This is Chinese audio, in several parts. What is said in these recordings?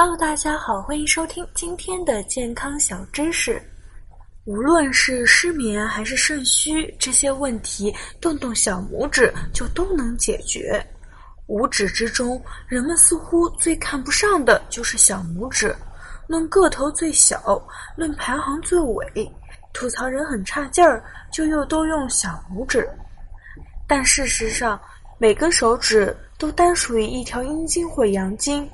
Hello，大家好，欢迎收听今天的健康小知识。无论是失眠还是肾虚这些问题，动动小拇指就都能解决。五指之中，人们似乎最看不上的就是小拇指，论个头最小，论排行最尾，吐槽人很差劲儿，就又都用小拇指。但事实上，每根手指都单属于一条阴经或阳经。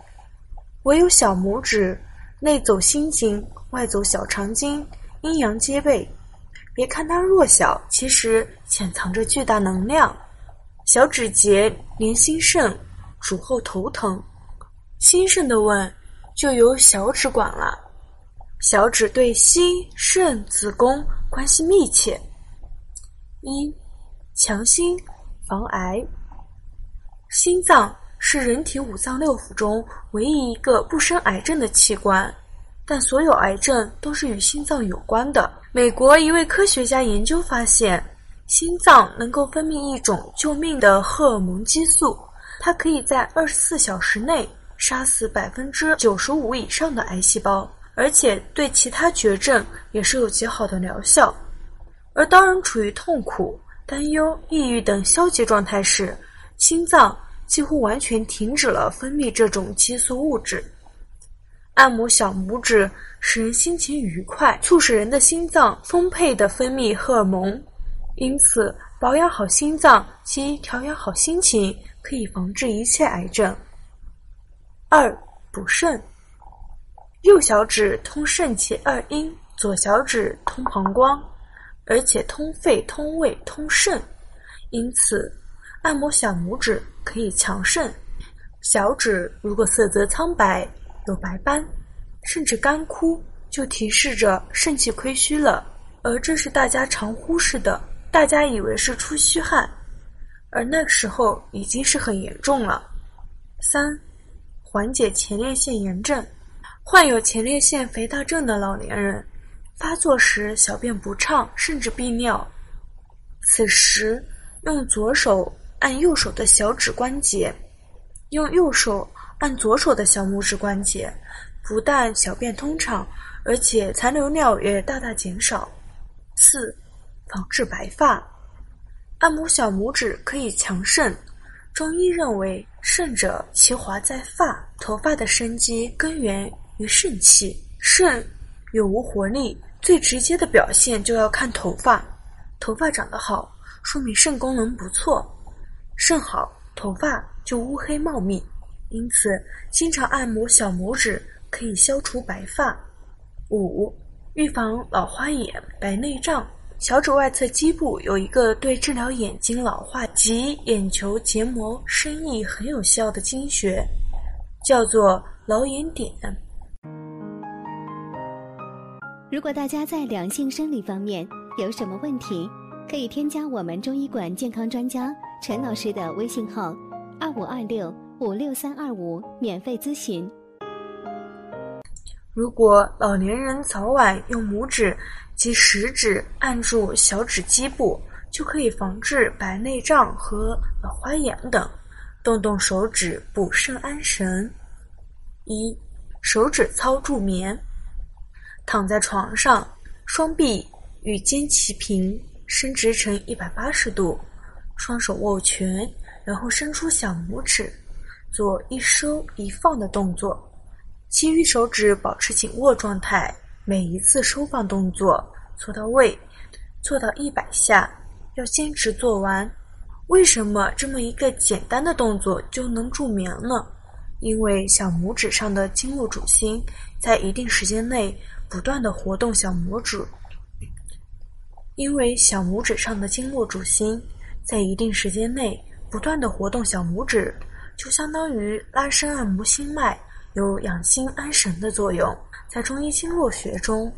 唯有小拇指内走心经，外走小肠经，阴阳皆备。别看它弱小，其实潜藏着巨大能量。小指节连心肾，主后头疼。心肾的问，就由小指管了。小指对心、肾、子宫关系密切。一，强心防癌。心脏。是人体五脏六腑中唯一一个不生癌症的器官，但所有癌症都是与心脏有关的。美国一位科学家研究发现，心脏能够分泌一种救命的荷尔蒙激素，它可以在二十四小时内杀死百分之九十五以上的癌细胞，而且对其他绝症也是有极好的疗效。而当人处于痛苦、担忧、抑郁等消极状态时，心脏。几乎完全停止了分泌这种激素物质。按摩小拇指使人心情愉快，促使人的心脏丰沛的分泌荷尔蒙。因此，保养好心脏及调养好心情，可以防治一切癌症。二、补肾。右小指通肾气二阴，左小指通膀胱，而且通肺、通胃、通肾。因此，按摩小拇指。可以强肾，小指如果色泽苍白、有白斑，甚至干枯，就提示着肾气亏虚了。而这是大家常忽视的，大家以为是出虚汗，而那个时候已经是很严重了。三、缓解前列腺炎症，患有前列腺肥大症的老年人，发作时小便不畅，甚至闭尿，此时用左手。按右手的小指关节，用右手按左手的小拇指关节，不但小便通畅，而且残留尿也大大减少。四、防治白发，按摩小拇指可以强肾。中医认为，肾者其华在发，头发的生机根源于肾气。肾有无活力，最直接的表现就要看头发。头发长得好，说明肾功能不错。肾好，头发就乌黑茂密，因此经常按摩小拇指可以消除白发。五、预防老花眼、白内障。小指外侧基部有一个对治疗眼睛老化及眼球结膜生意很有效的经穴，叫做老眼点。如果大家在良性生理方面有什么问题，可以添加我们中医馆健康专家。陈老师的微信号：二五二六五六三二五，免费咨询。如果老年人早晚用拇指及食指按住小指基部，就可以防治白内障和老花眼等。动动手指补肾安神。一、手指操助眠。躺在床上，双臂与肩齐平，伸直成一百八十度。双手握拳，然后伸出小拇指，做一收一放的动作，其余手指保持紧握状态。每一次收放动作做到位，做到一百下，要坚持做完。为什么这么一个简单的动作就能助眠呢？因为小拇指上的经络主心在一定时间内不断的活动小拇指，因为小拇指上的经络主心。在一定时间内不断的活动小拇指，就相当于拉伸按摩心脉，有养心安神的作用。在中医经络学中，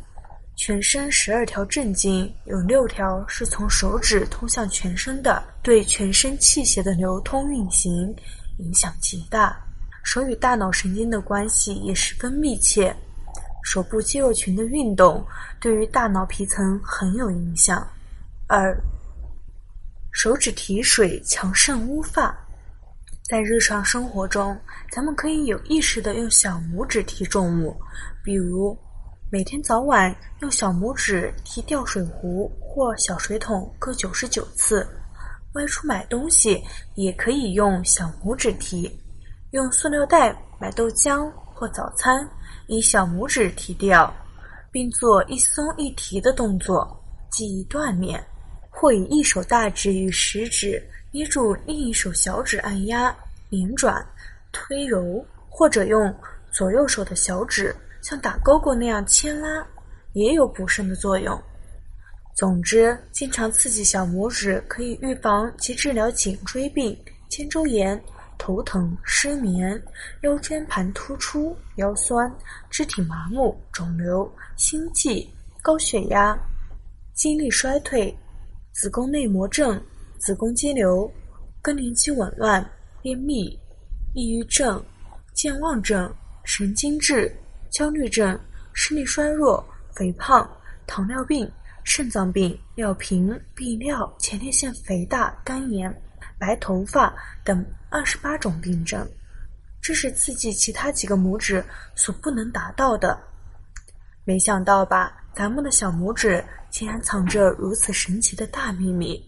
全身十二条正经有六条是从手指通向全身的，对全身气血的流通运行影响极大。手与大脑神经的关系也十分密切，手部肌肉群的运动对于大脑皮层很有影响。二手指提水强肾乌发，在日常生活中，咱们可以有意识的用小拇指提重物，比如每天早晚用小拇指提吊水壶或小水桶各九十九次。外出买东西也可以用小拇指提，用塑料袋买豆浆或早餐，以小拇指提掉，并做一松一提的动作，记忆锻炼。或以一手大指与食指捏住另一手小指，按压、拧转、推揉，或者用左右手的小指像打勾勾那样牵拉，也有补肾的作用。总之，经常刺激小拇指可以预防及治疗颈椎病、肩周炎、头疼、失眠、腰间盘突出、腰酸、肢体麻木、肿瘤、心悸、高血压、精力衰退。子宫内膜症、子宫肌瘤、更年期紊乱、便秘、抑郁症、健忘症、神经质、焦虑症、视力衰弱、肥胖、糖尿病、肾脏病、尿频、泌尿、前列腺肥大、肝炎、白头发等二十八种病症，这是刺激其他几个拇指所不能达到的。没想到吧？咱们的小拇指竟然藏着如此神奇的大秘密，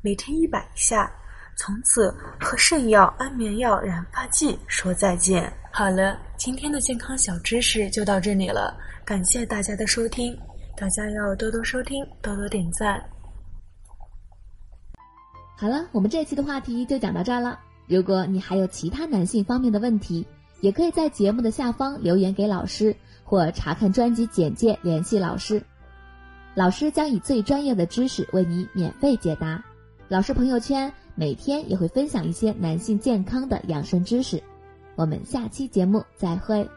每天一百下，从此和肾药、安眠药、染发剂说再见。好了，今天的健康小知识就到这里了，感谢大家的收听，大家要多多收听，多多点赞。好了，我们这期的话题就讲到这儿了。如果你还有其他男性方面的问题，也可以在节目的下方留言给老师。或查看专辑简介联系老师，老师将以最专业的知识为你免费解答。老师朋友圈每天也会分享一些男性健康的养生知识。我们下期节目再会。